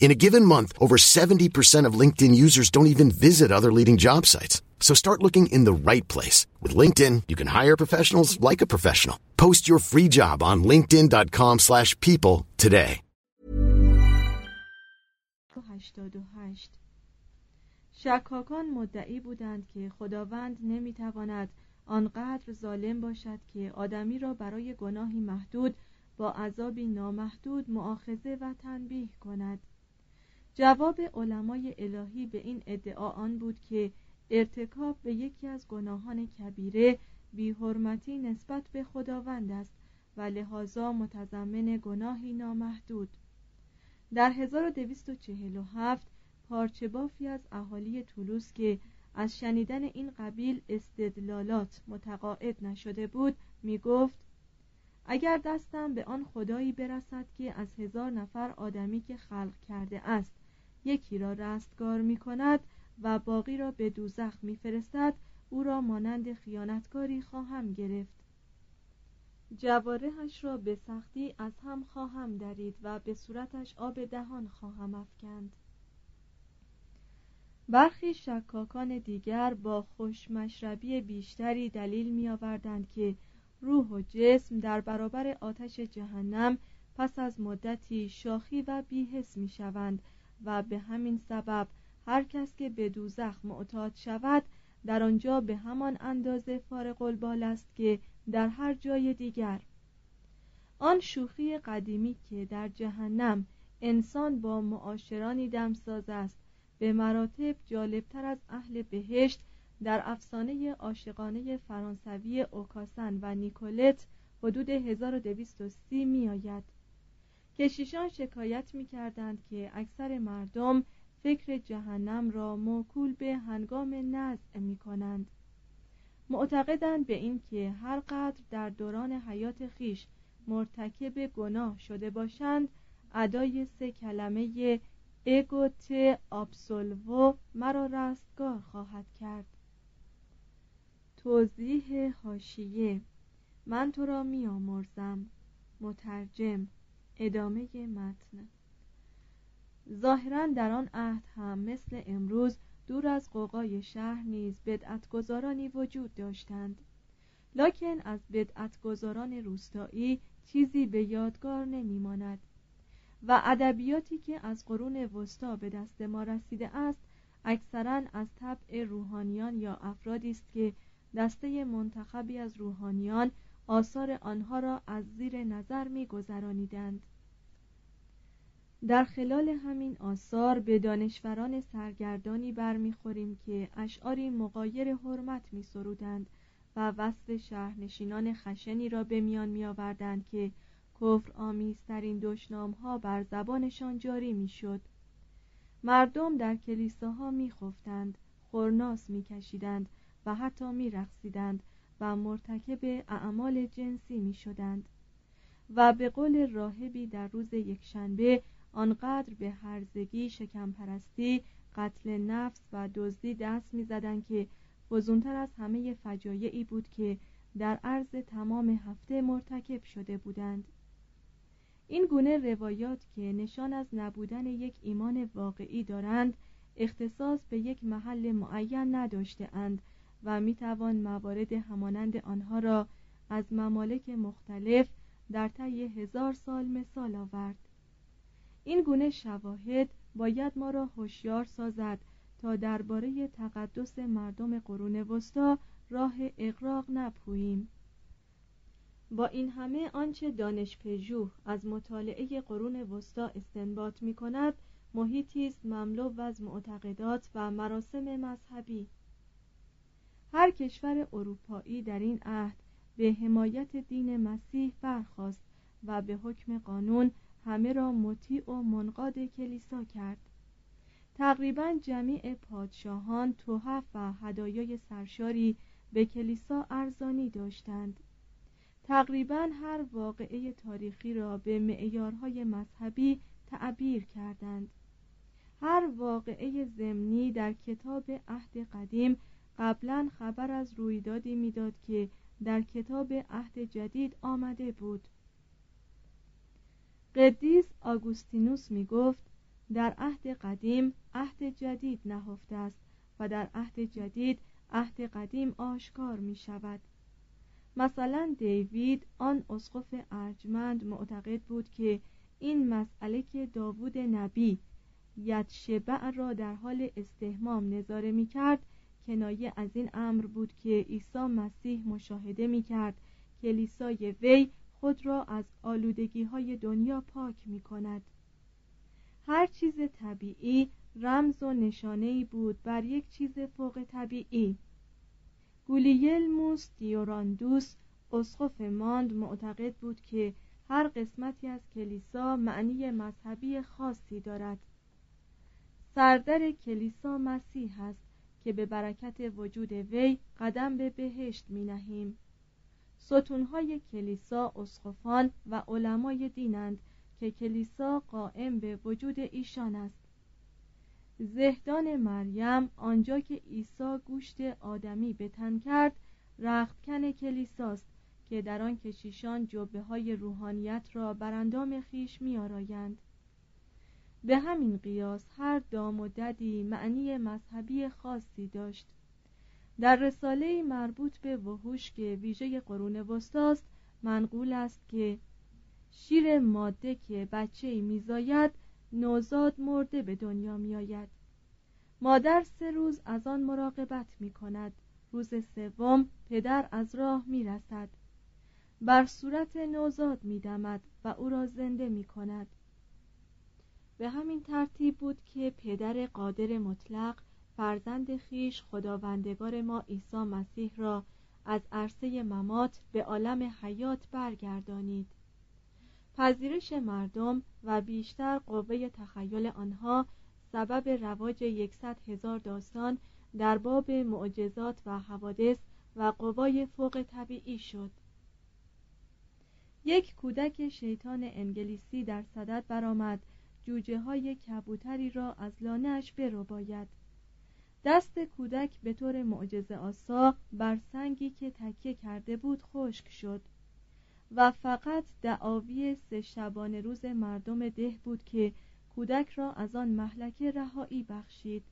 In a given month, over 70% of LinkedIn users don't even visit other leading job sites. So start looking in the right place. With LinkedIn, you can hire professionals like a professional. Post your free job on linkedin.com slash people today. 88 شکاکان مدعی بودند که خداوند نمیتواند آنقدر ظالم باشد که آدمی را برای گناهی محدود با عذابی نامحدود معاخزه و تنبیه کند جواب علمای الهی به این ادعا آن بود که ارتکاب به یکی از گناهان کبیره بیحرمتی نسبت به خداوند است و لحاظا متضمن گناهی نامحدود. در 1247 پارچه بافی از اهالی طولوس که از شنیدن این قبیل استدلالات متقاعد نشده بود می گفت اگر دستم به آن خدایی برسد که از هزار نفر آدمی که خلق کرده است یکی را رستگار می کند و باقی را به دوزخ می فرستد او را مانند خیانتکاری خواهم گرفت. جوارحش را به سختی از هم خواهم درید و به صورتش آب دهان خواهم افکند. برخی شکاکان دیگر با خوشمشربی بیشتری دلیل می آوردند که روح و جسم در برابر آتش جهنم پس از مدتی شاخی و بیحس می شوند و به همین سبب هر کس که به دوزخ معتاد شود در آنجا به همان اندازه فارغ البال است که در هر جای دیگر آن شوخی قدیمی که در جهنم انسان با معاشرانی دمساز است به مراتب جالبتر از اهل بهشت در افسانه عاشقانه فرانسوی اوکاسن و نیکولت حدود 1230 می آید. کشیشان شکایت می کردند که اکثر مردم فکر جهنم را موکول به هنگام نزع می کنند معتقدند به اینکه هر قدر در دوران حیات خیش مرتکب گناه شده باشند ادای سه کلمه اگوت آبسولوو مرا رستگار خواهد کرد. توضیح هاشیه من تو را می آمرزم مترجم ادامه متن. ظاهرا در آن عهد هم مثل امروز دور از قوقای شهر نیز بدعتگذارانی وجود داشتند. لکن از بدعتگذاران روستایی چیزی به یادگار نمیماند و ادبیاتی که از قرون وسطا به دست ما رسیده است اکثرا از طبع روحانیان یا افرادی است که دسته منتخبی از روحانیان آثار آنها را از زیر نظر میگذرانیدند. در خلال همین آثار به دانشوران سرگردانی برمیخوریم که اشعاری مقایر حرمت می سرودند و وصف شهرنشینان خشنی را به میان می آوردند که کفر آمیزترین دشنام ها بر زبانشان جاری می شد. مردم در کلیساها می خفتند، خورناس می کشیدند و حتی می رخصیدند و مرتکب اعمال جنسی می شدند. و به قول راهبی در روز یکشنبه آنقدر به هرزگی شکمپرستی قتل نفس و دزدی دست می‌زدند که فزونتر از همه فجایعی بود که در عرض تمام هفته مرتکب شده بودند. این گونه روایات که نشان از نبودن یک ایمان واقعی دارند اختصاص به یک محل معین نداشته اند و می توان موارد همانند آنها را از ممالک مختلف در طی هزار سال مثال آورد. این گونه شواهد باید ما را هوشیار سازد تا درباره تقدس مردم قرون وسطا راه اقراق نپوییم با این همه آنچه دانش پژوه از مطالعه قرون وسطا استنباط می کند محیطی است مملو از معتقدات و مراسم مذهبی. هر کشور اروپایی در این عهد به حمایت دین مسیح برخواست و به حکم قانون همه را مطیع و منقاد کلیسا کرد. تقریبا جمیع پادشاهان توحف و هدایای سرشاری به کلیسا ارزانی داشتند. تقریبا هر واقعه تاریخی را به معیارهای مذهبی تعبیر کردند. هر واقعه زمینی در کتاب عهد قدیم قبلا خبر از رویدادی می‌داد که در کتاب عهد جدید آمده بود. قدیس آگوستینوس می گفت در عهد قدیم عهد جدید نهفته است و در عهد جدید عهد قدیم آشکار می شود مثلا دیوید آن اسقف ارجمند معتقد بود که این مسئله که داوود نبی یدشبع را در حال استهمام نظاره می کرد کنایه از این امر بود که عیسی مسیح مشاهده می کرد کلیسای وی خود را از آلودگی های دنیا پاک می کند هر چیز طبیعی رمز و نشانه بود بر یک چیز فوق طبیعی. گولیلموس دیوراندوس اسقف ماند معتقد بود که هر قسمتی از کلیسا معنی مذهبی خاصی دارد. سردر کلیسا مسیح است که به برکت وجود وی قدم به بهشت می نهیم ستونهای کلیسا اسقفان و علمای دینند که کلیسا قائم به وجود ایشان است زهدان مریم آنجا که عیسی گوشت آدمی به تن کرد رختکن کلیساست که در آن کشیشان جبه های روحانیت را براندام خیش می آرایند. به همین قیاس هر دام و ددی معنی مذهبی خاصی داشت در رساله مربوط به وحوش که ویژه قرون وسطاست منقول است که شیر ماده که بچه میزاید نوزاد مرده به دنیا میآید. مادر سه روز از آن مراقبت می کند روز سوم پدر از راه می رسد بر صورت نوزاد می دمد و او را زنده می کند به همین ترتیب بود که پدر قادر مطلق فرزند خیش خداوندگار ما عیسی مسیح را از عرصه ممات به عالم حیات برگردانید. پذیرش مردم و بیشتر قوه تخیل آنها سبب رواج یکصد هزار داستان در باب معجزات و حوادث و قوای فوق طبیعی شد. یک کودک شیطان انگلیسی در صدد برآمد جوجه های کبوتری را از لانش برو باید دست کودک به طور معجزه آسا بر سنگی که تکیه کرده بود خشک شد و فقط دعاوی سه شبانه روز مردم ده بود که کودک را از آن محلکه رهایی بخشید.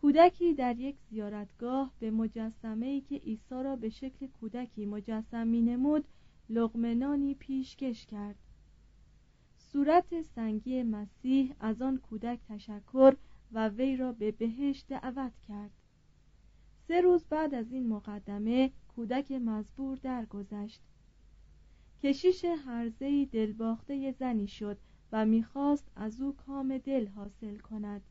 کودکی در یک زیارتگاه به مجسمه ای که عیسی را به شکل کودکی مجسم می نمود لغمنانی پیشکش کرد. صورت سنگی مسیح از آن کودک تشکر و وی را به بهشت دعوت کرد. سه روز بعد از این مقدمه کودک مزبور درگذشت. کشیش هرزهی دلباخته زنی شد و می‌خواست از او کام دل حاصل کند.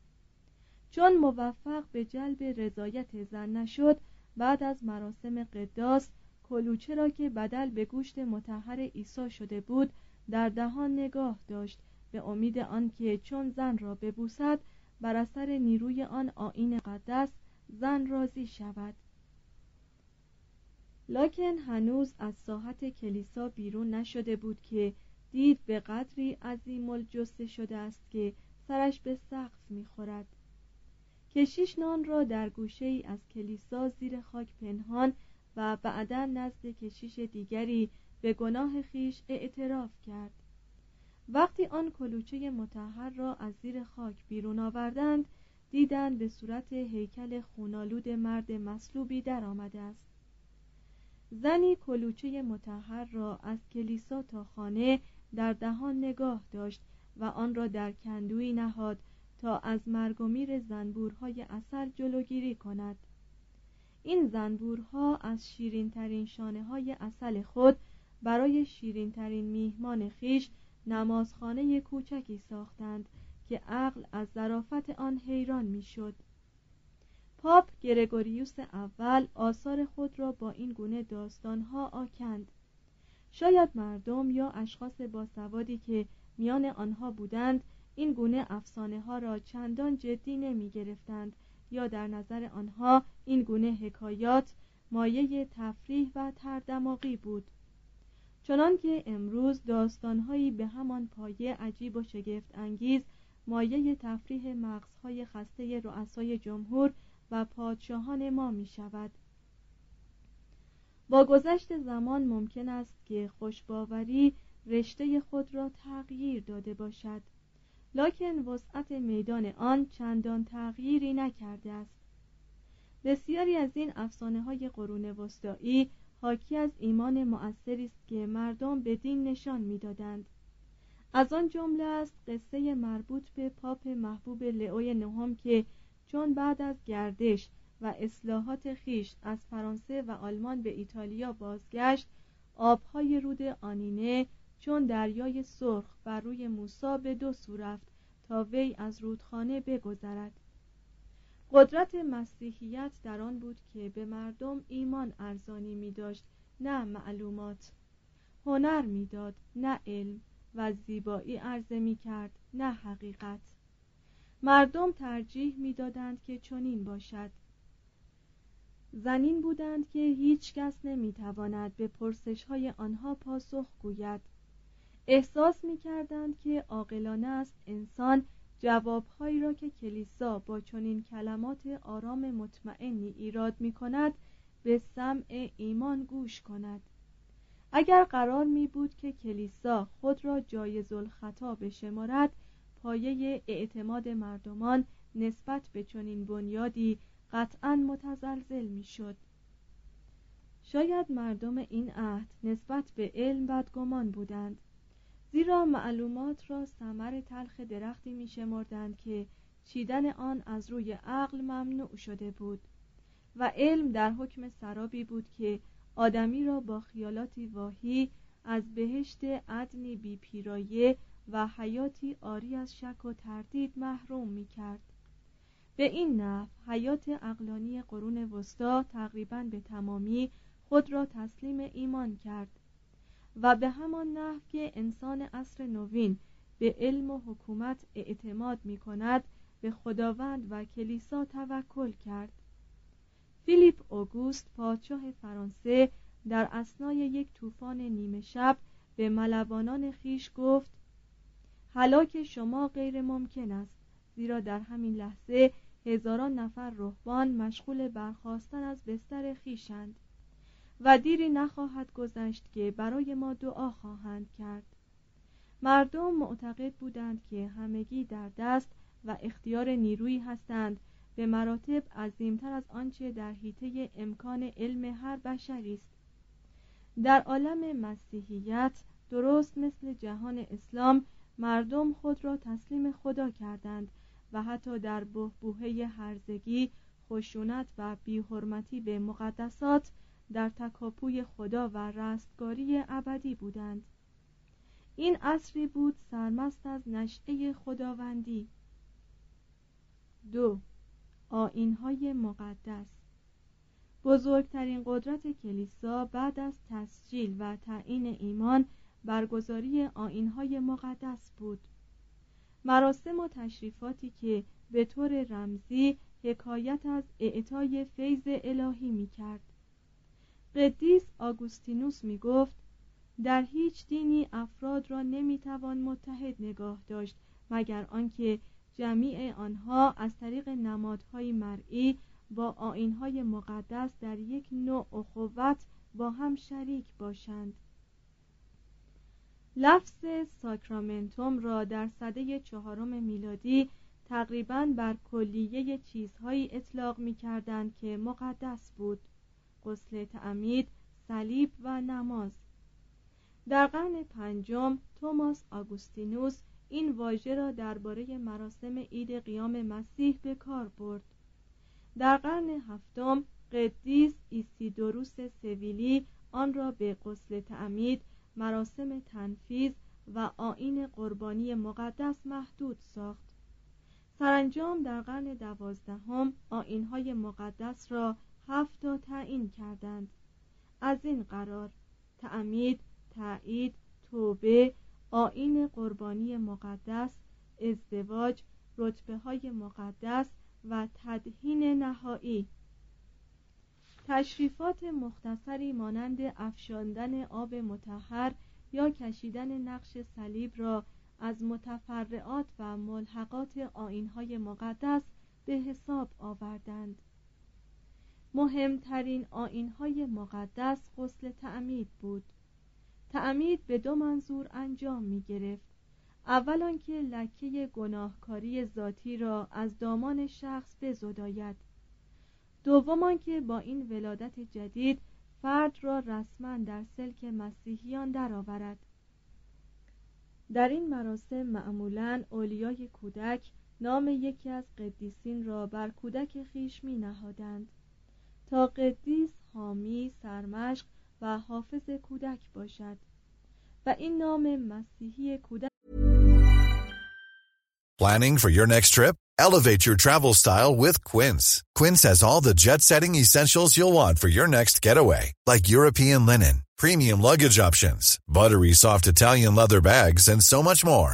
چون موفق به جلب رضایت زن نشد بعد از مراسم قداس کلوچه را که بدل به گوشت متحر عیسی شده بود در دهان نگاه داشت به امید آنکه چون زن را ببوسد بر اثر نیروی آن آین قدس زن راضی شود. لاکن هنوز از ساحت کلیسا بیرون نشده بود که دید به قدری عظیم الجسه شده است که سرش به سقف می‌خورد. کشیش نان را در گوشه ای از کلیسا زیر خاک پنهان و بعدا نزد کشیش دیگری به گناه خیش اعتراف کرد. وقتی آن کلوچه متحر را از زیر خاک بیرون آوردند دیدند به صورت هیکل خونالود مرد مصلوبی در آمده است. زنی کلوچه متحر را از کلیسا تا خانه در دهان نگاه داشت و آن را در کندوی نهاد تا از مرگ و میر زنبورهای اصل جلوگیری کند. این زنبورها از شیرینترین شانه های اصل خود برای شیرینترین میهمان خیش نمازخانه کوچکی ساختند که عقل از ظرافت آن حیران می‌شد. پاپ گرگوریوس اول آثار خود را با این گونه داستانها آکند شاید مردم یا اشخاص باسوادی که میان آنها بودند این گونه افسانه ها را چندان جدی نمی گرفتند یا در نظر آنها این گونه حکایات مایه تفریح و تردماغی بود چنانکه امروز داستانهایی به همان پایه عجیب و شگفت انگیز مایه تفریح مغزهای خسته رؤسای جمهور و پادشاهان ما می شود. با گذشت زمان ممکن است که خوشباوری رشته خود را تغییر داده باشد. لکن وسعت میدان آن چندان تغییری نکرده است. بسیاری از این افسانه های قرون وسطایی حاکی از ایمان مؤثری است که مردم به دین نشان می‌دادند. از آن جمله است قصه مربوط به پاپ محبوب لئوی نهم که چون بعد از گردش و اصلاحات خیش از فرانسه و آلمان به ایتالیا بازگشت آبهای رود آنینه چون دریای سرخ بر روی موسا به دو سو رفت تا وی از رودخانه بگذرد. قدرت مسیحیت در آن بود که به مردم ایمان ارزانی می داشت نه معلومات. هنر می‌داد نه علم و زیبایی عرضه می کرد نه حقیقت. مردم ترجیح می‌دادند که چنین باشد. زنین بودند که هیچ کس نمی تواند به پرسش های آنها پاسخ گوید. احساس می کردند که عاقلانه است انسان جوابهایی را که کلیسا با چنین کلمات آرام مطمئنی ایراد می کند به سمع ایمان گوش کند. اگر قرار می بود که کلیسا خود را جایز الخطا بشمارد پایه اعتماد مردمان نسبت به چنین بنیادی قطعا متزلزل می‌شد. شاید مردم این عهد نسبت به علم بدگمان بودند. زیرا معلومات را ثمر تلخ درختی میشمردند که چیدن آن از روی عقل ممنوع شده بود و علم در حکم سرابی بود که آدمی را با خیالاتی واهی از بهشت عدنی بی پیرایه و حیاتی آری از شک و تردید محروم می کرد. به این نحو حیات اقلانی قرون وسطا تقریبا به تمامی خود را تسلیم ایمان کرد. و به همان نحو که انسان عصر نوین به علم و حکومت اعتماد می کند به خداوند و کلیسا توکل کرد. فیلیپ اوگوست پادشاه فرانسه در اسنای یک طوفان نیمه شب به ملوانان خیش گفت هلاک شما غیر ممکن است زیرا در همین لحظه هزاران نفر رهبان مشغول برخواستن از بستر خیشند. و دیری نخواهد گذشت که برای ما دعا خواهند کرد. مردم معتقد بودند که همگی در دست و اختیار نیرویی هستند. به مراتب عظیمتر از آنچه در حیطه امکان علم هر بشری است. در عالم مسیحیت درست مثل جهان اسلام مردم خود را تسلیم خدا کردند و حتی در بهبوهه هرزگی خشونت و بیحرمتی به مقدسات در تکاپوی خدا و رستگاری ابدی بودند. این عصری بود سرمست از نشعه خداوندی. دو آینهای مقدس. بزرگترین قدرت کلیسا بعد از تسجیل و تعیین ایمان برگزاری آینهای مقدس بود. مراسم و تشریفاتی که به طور رمزی حکایت از اعطای فیض الهی می کرد قدیس آگوستینوس می گفت در هیچ دینی افراد را نمی‌توان متحد نگاه داشت مگر آنکه جمیع آنها از طریق نمادهای مرئی با آینهای مقدس در یک نوع اخوت با هم شریک باشند. لفظ ساکرامنتوم را در صده چهارم میلادی تقریبا بر کلیه چیزهایی اطلاق می کردند که مقدس بود. غسل تعمید صلیب و نماز. در قرن پنجم توماس آگوستینوس این واژه را درباره مراسم عید قیام مسیح به کار برد. در قرن هفتم قدیس ایسیدوروس سویلی آن را به غسل تعمید مراسم تنفیز و آین قربانی مقدس محدود ساخت. سرانجام در قرن دوازدهم آینهای مقدس را هفت تا تعیین کردند. از این قرار تعمید تایید توبه آین قربانی مقدس ازدواج رتبه های مقدس و تدهین نهایی. تشریفات مختصری مانند افشاندن آب متحر یا کشیدن نقش صلیب را از متفرعات و ملحقات آینهای مقدس به حساب آوردند. مهمترین آینهای مقدس غسل تعمید بود. تعمید به دو منظور انجام می گرفت اول آنکه لکه گناهکاری ذاتی را از دامان شخص بزداید. دوم آنکه با این ولادت جدید فرد را رسما در سلک مسیحیان درآورد. در این مراسم معمولا اولیای کودک نام یکی از قدیسین را بر کودک خیش می نهادند تا قدیس حامی سرمشق و حافظ کودک باشد و این نام مسیحی کودک Planning for your next trip? Elevate your travel style with Quince. Quince has all the jet-setting essentials you'll want for your next getaway, like European linen, premium luggage options, buttery soft Italian leather bags, and so much more.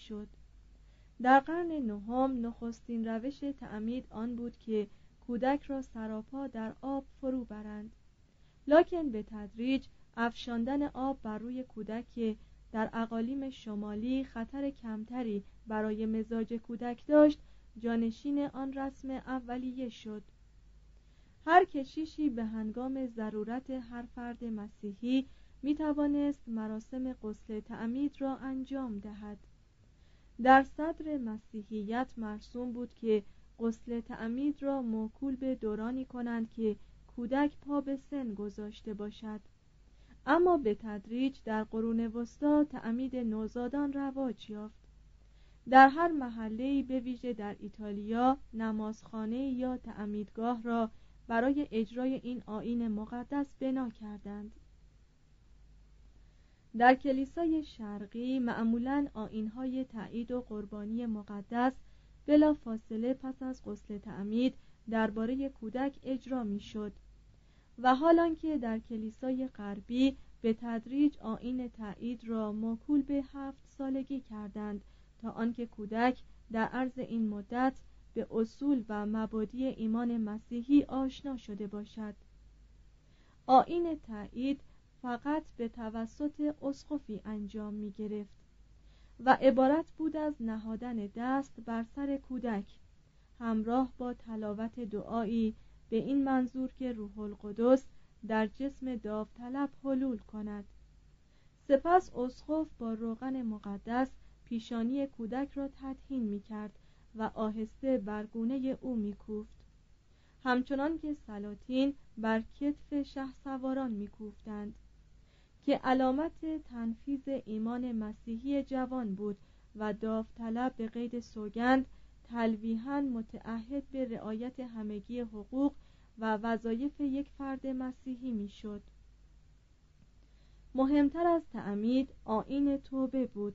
می‌شد در قرن نهم نخستین روش تعمید آن بود که کودک را سراپا در آب فرو برند. لکن به تدریج افشاندن آب بر روی کودک در اقالیم شمالی خطر کمتری برای مزاج کودک داشت. جانشین آن رسم اولیه شد. هر کشیشی به هنگام ضرورت هر فرد مسیحی می توانست مراسم غسل تعمید را انجام دهد. در صدر مسیحیت مرسوم بود که غسل تعمید را موکول به دورانی کنند که کودک پا به سن گذاشته باشد. اما به تدریج در قرون وسطا تعمید نوزادان رواج یافت. در هر محله به ویژه در ایتالیا نمازخانه یا تعمیدگاه را برای اجرای این آین مقدس بنا کردند. در کلیسای شرقی معمولا آینهای تایید و قربانی مقدس بلا فاصله پس از غسل تعمید درباره کودک اجرا می‌شد. و حالان که در کلیسای غربی به تدریج آین تایید را موکول به هفت سالگی کردند تا آنکه کودک در عرض این مدت به اصول و مبادی ایمان مسیحی آشنا شده باشد. آین تایید فقط به توسط اسقفی انجام می گرفت و عبارت بود از نهادن دست بر سر کودک همراه با تلاوت دعایی به این منظور که روح القدس در جسم داوطلب حلول کند. سپس اسقف با روغن مقدس پیشانی کودک را تدهین می کرد و آهسته بر گونه او می کوفت همچنان که سلاطین بر کتف شه سواران می کوفتند که علامت تنفیز ایمان مسیحی جوان بود و داوطلب به قید سوگند تلویحا متعهد به رعایت همگی حقوق و وظایف یک فرد مسیحی می‌شد. مهمتر از تعمید آین توبه بود.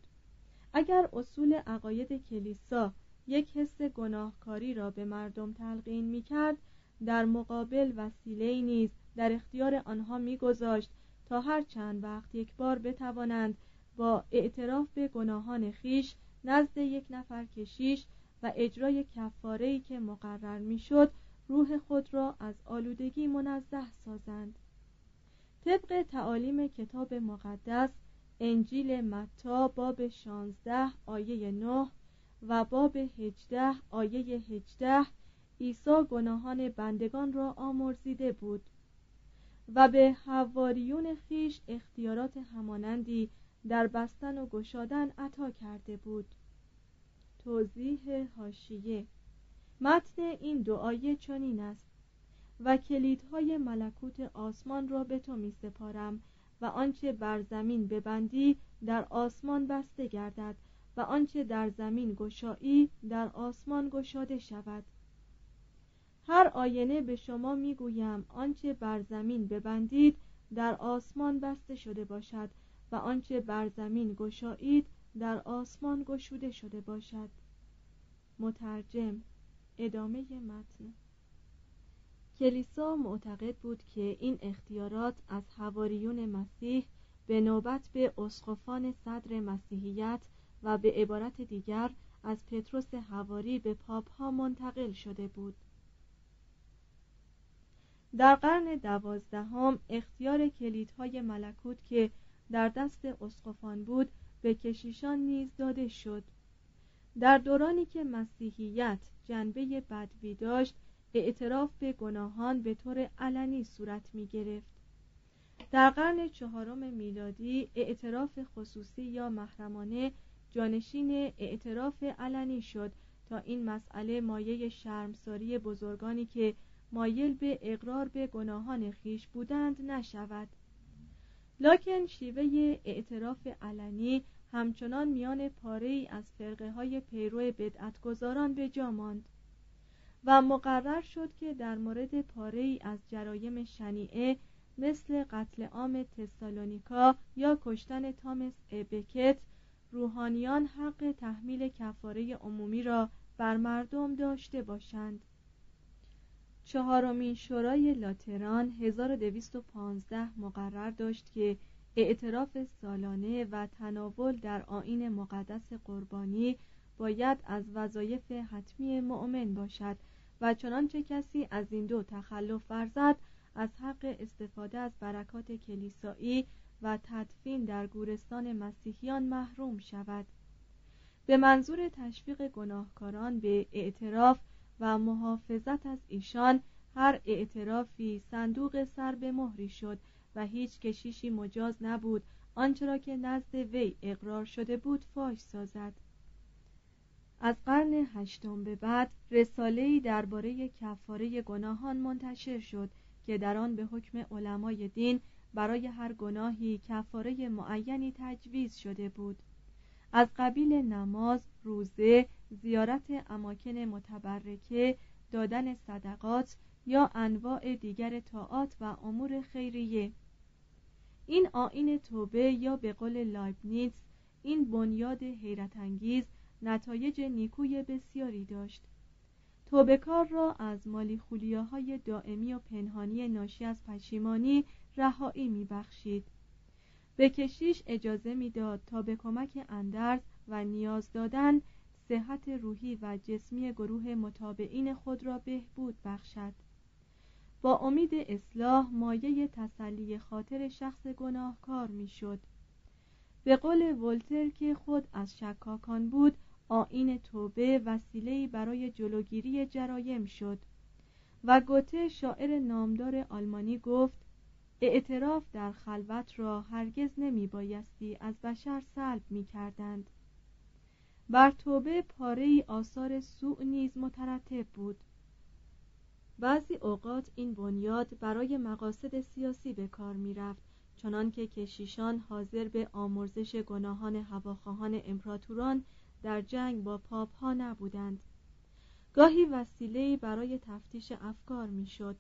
اگر اصول عقاید کلیسا یک حس گناهکاری را به مردم تلقین می کرد در مقابل وسیله نیز در اختیار آنها میگذاشت تا هر چند وقت یک بار بتوانند با اعتراف به گناهان خیش نزد یک نفر کشیش و اجرای کفاره‌ای که مقرر می‌شد روح خود را از آلودگی منزه سازند. طبق تعالیم کتاب مقدس انجیل متا باب 16 آیه 9 و باب 18 آیه 18 عیسی گناهان بندگان را آمرزیده بود. و به حواریون خیش اختیارات همانندی در بستن و گشادن عطا کرده بود. توضیح هاشیه متن این دعای چنین است. و کلیدهای ملکوت آسمان را به تو می سپارم و آنچه بر زمین ببندی در آسمان بسته گردد و آنچه در زمین گشایی در آسمان گشاده شود. هر آینه به شما می‌گویم آنچه بر زمین ببندید در آسمان بسته شده باشد و آنچه بر زمین گشایید در آسمان گشوده شده باشد. مترجم ادامه متن. کلیسا معتقد بود که این اختیارات از حواریون مسیح به نوبت به اسقفان صدر مسیحیت و به عبارت دیگر از پتروس حواری به پاپ ها منتقل شده بود. در قرن دوازدهم اختیار کلیدهای ملکوت که در دست اسقفان بود به کشیشان نیز داده شد. در دورانی که مسیحیت جنبه بدوی داشت اعتراف به گناهان به طور علنی صورت می گرفت. در قرن چهارم میلادی اعتراف خصوصی یا محرمانه جانشین اعتراف علنی شد تا این مسئله مایه شرمساری بزرگانی که مایل به اقرار به گناهان خیش بودند نشود. لکن شیوه اعتراف علنی همچنان میان پاره ای از فرقه های پیرو بدعتگذاران به جا ماند و مقرر شد که در مورد پاره ای از جرایم شنیعه مثل قتل عام تسالونیکا یا کشتن تامس ابکت روحانیان حق تحمیل کفاره عمومی را بر مردم داشته باشند. چهارمین شورای لاتران 1215 مقرر داشت که اعتراف سالانه و تناول در آین مقدس قربانی باید از وظایف حتمی مؤمن باشد و چنانچه کسی از این دو تخلف ورزد از حق استفاده از برکات کلیسایی و تدفین در گورستان مسیحیان محروم شود. به منظور تشویق گناهکاران به اعتراف و محافظت از ایشان هر اعترافی صندوق سر به مهری شد و هیچ کشیشی مجاز نبود آنچه را که نزد وی اقرار شده بود فاش سازد. از قرن هشتم به بعد رساله‌ای درباره کفاره گناهان منتشر شد که در آن به حکم علمای دین برای هر گناهی کفاره معینی تجویز شده بود. از قبیل نماز، روزه، زیارت اماکن متبرکه، دادن صدقات یا انواع دیگر طاعات و امور خیریه. این آین توبه یا به قول لایبنیتس این بنیاد حیرت انگیز نتایج نیکوی بسیاری داشت. توبکار را از مالی خولیاهای دائمی و پنهانی ناشی از پشیمانی رهایی میبخشید. به کشیش اجازه می‌داد تا به کمک اندرز و نیاز دادن صحت روحی و جسمی گروه متابعین خود را بهبود بخشد. با امید اصلاح مایه تسلی خاطر شخص گناهکار می‌شد. به قول ولتر که خود از شکاکان بود آین توبه وسیله‌ای برای جلوگیری جرایم شد. و گوته شاعر نامدار آلمانی گفت اعتراف در خلوت را هرگز نمی بایستی از بشر سلب می کردند بر توبه پاره ای آثار سوء نیز مترتب بود. بعضی اوقات این بنیاد برای مقاصد سیاسی به کار می رفت چنان که کشیشان حاضر به آمرزش گناهان هواخواهان امپراتوران در جنگ با پاپ ها نبودند. گاهی وسیله برای تفتیش افکار می‌شد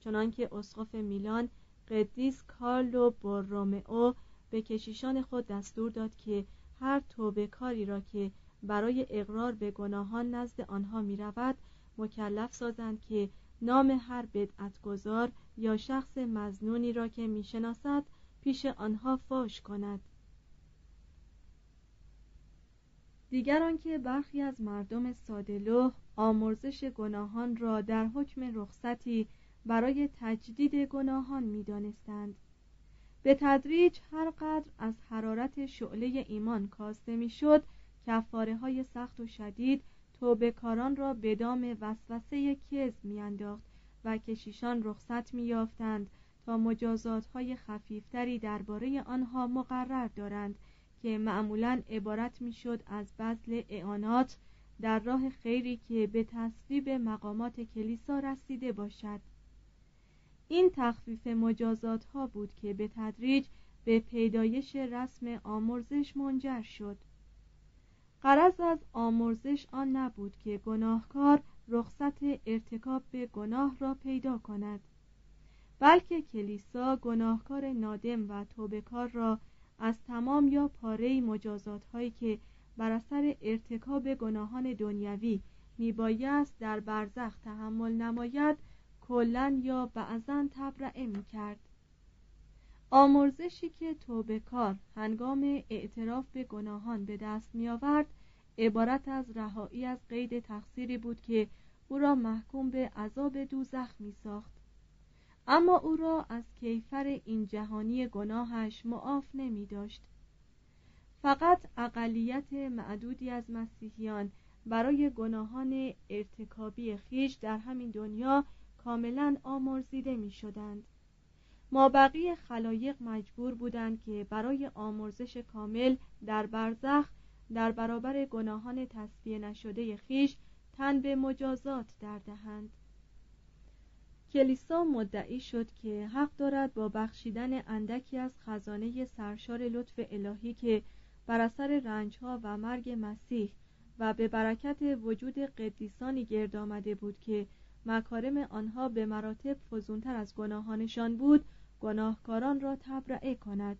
چنانکه اسقف میلان قدیس کارلو بورومئو به کشیشان خود دستور داد که هر توبه کاری را که برای اقرار به گناهان نزد آنها می رود مکلف سازند که نام هر بدعتگذار یا شخص مزنونی را که می‌شناسد پیش آنها فاش کند. دیگر آنکه برخی از مردم سادلوه آمرزش گناهان را در حکم رخصتی برای تجدید گناهان می‌دانستند. به تدریج هر قدر از حرارت شعله ایمان کاسته می‌شد کفاره های سخت و شدید توبهکاران را به دام وسوسه کذب میانداخت و کشیشان رخصت میافتند تا مجازات های خفیفتری درباره آنها مقرر دارند که معمولا عبارت می‌شد از بذل اعانات در راه خیری که به تصویب مقامات کلیسا رسیده باشد. این تخفیف مجازات ها بود که به تدریج به پیدایش رسم آمرزش منجر شد. قرض از آمرزش آن نبود که گناهکار رخصت ارتکاب به گناه را پیدا کند بلکه کلیسا گناهکار نادم و توبکار را از تمام یا پاره مجازات هایی که بر اثر ارتکاب گناهان دنیوی میبایست در برزخ تحمل نماید کلا یا بعضا تبرعه می‌کرد. آمرزشی که توبه کار هنگام اعتراف به گناهان به دست می آورد عبارت از رهایی از قید تقصیری بود که او را محکوم به عذاب دوزخ می ساخت اما او را از کیفر این جهانی گناهش معاف نمی داشت فقط اقلیت معدودی از مسیحیان برای گناهان ارتکابی خیش در همین دنیا کاملا آمرزیده می شدند ما بقیه خلایق مجبور بودند که برای آمرزش کامل در برزخ در برابر گناهان تصفیه نشده خیش تن به مجازات در دهند. کلیسا مدعی شد که حق دارد با بخشیدن اندکی از خزانه سرشار لطف الهی که بر اثر رنجها و مرگ مسیح و به برکت وجود قدیسانی گرد آمده بود که مکارم آنها به مراتب فزونتر از گناهانشان بود گناهکاران را تبرعه کند.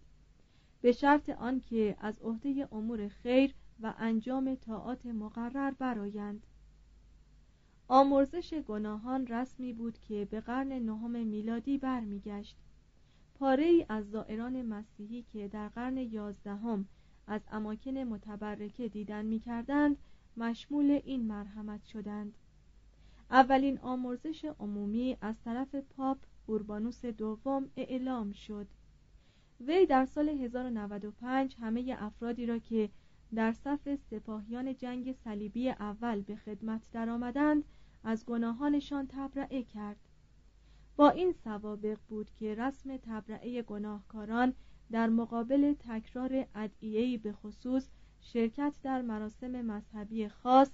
به شرط آنکه از عهده امور خیر و انجام طاعات مقرر برایند آمرزش گناهان رسمی بود که به قرن نهم میلادی برمیگشت. پاره ای از زائران مسیحی که در قرن یازدهم از اماکن متبرکه دیدن می‌کردند مشمول این مرحمت شدند. اولین آمرزش عمومی از طرف پاپ اوربانوس دوم اعلام شد. وی در سال 1095 همه افرادی را که در صف سپاهیان جنگ صلیبی اول به خدمت درآمدند از گناهانشان تبرعه کرد. با این سوابق بود که رسم تبرعه گناهکاران در مقابل تکرار ادعیه‌ای به خصوص شرکت در مراسم مذهبی خاص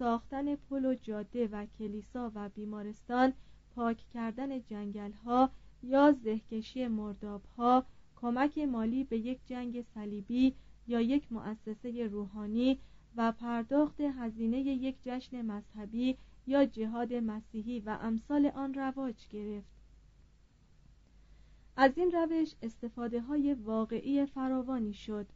ساختن پل و جاده و کلیسا و بیمارستان پاک کردن جنگل ها یا زهکشی مرداب ها کمک مالی به یک جنگ صلیبی یا یک مؤسسه روحانی و پرداخت هزینه یک جشن مذهبی یا جهاد مسیحی و امثال آن رواج گرفت. از این روش استفاده های واقعی فراوانی شد.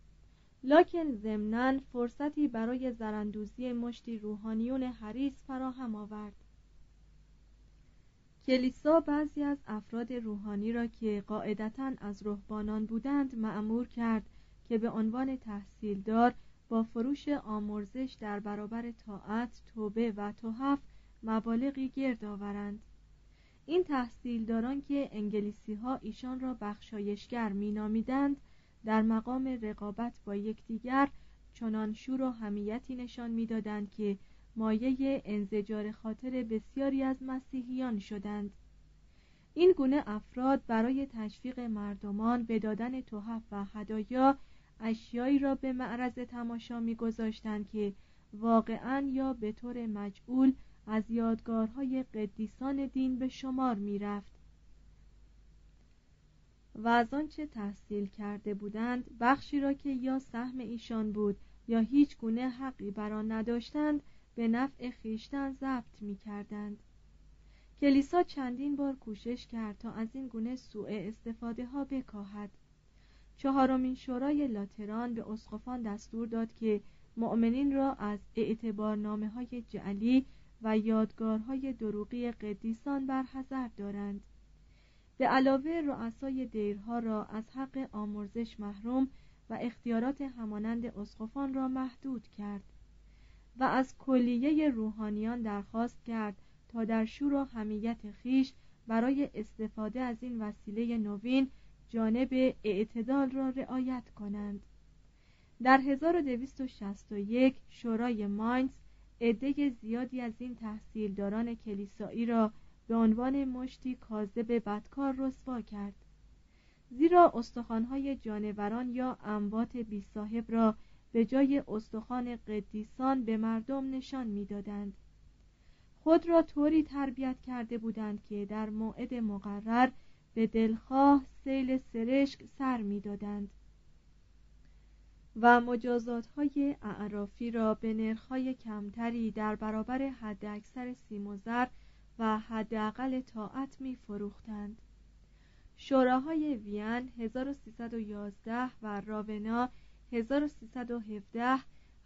لکن ضمنا فرصتی برای زرندوزی مشتی روحانیون حریص فراهم آورد. کلیسا بعضی از افراد روحانی را که قاعدتا از رهبانان بودند معمور کرد که به عنوان تحصیلدار با فروش آمرزش در برابر طاعت توبه و توحف مبالغی گرد آورند. این تحصیلداران که انگلیسی ها ایشان را بخشایشگر مینامیدند در مقام رقابت با یکدیگر چنان شور و همیتی نشان می‌دادند که مایه انزجار خاطر بسیاری از مسیحیان شدند. این گونه افراد برای تشویق مردمان به دادن توحف و هدایا اشیایی را به معرض تماشا میگذاشتند که واقعا یا به طور مجعول از یادگارهای قدیسان دین به شمار می‌رفت. و از آنچه تحصیل کرده بودند بخشی را که یا سهم ایشان بود یا هیچ گونه حقی بر آن نداشتند به نفع خیشتن ضبط می کردند. کلیسا چندین بار کوشش کرد تا از این گونه سوء استفاده ها بکاهد چهارمین شورای لاتران به اسقفان دستور داد که مؤمنین را از اعتبارنامه های جعلی و یادگارهای دروغی قدیسان برحذر دارند به علاوه رؤسای دیرها را از حق آمرزش محروم و اختیارات همانند اسقفان را محدود کرد و از کلیه روحانیان درخواست کرد تا در شور و همیت خیش برای استفاده از این وسیله نوین جانب اعتدال را رعایت کنند. در 1261 شورای ماینز عده زیادی از این تحصیلداران کلیسایی را به عنوان مشتی کاذب بدکار رسوا کرد. زیرا استخوانهای جانوران یا اموات بی صاحب را به جای استخوان قدیسان به مردم نشان می‌دادند. خود را طوری تربیت کرده بودند که در موعد مقرر به دلخواه سیل سرشک سر می‌دادند و مجازات های اعرافی را به نرخهای کمتری در برابر حد اکثر سیم و زر و حداقل طاعت می فروختند شوراهای وین 1311 و راونا 1317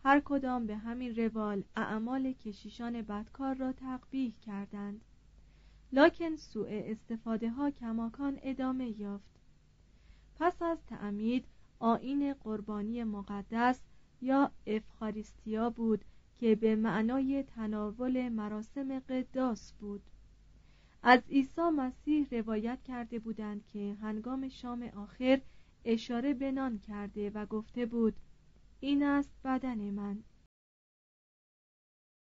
هر کدام به همین روال اعمال کشیشان بدکار را تقبیح کردند. لکن سوء استفاده ها کماکان ادامه یافت. پس از تعمید آین قربانی مقدس یا افخاریستیا بود که به معنای تناول مراسم قداس بود. از عیسی مسیح روایت کرده بودند که هنگام شام آخر اشاره به نان کرده و گفته بود این است بدن من.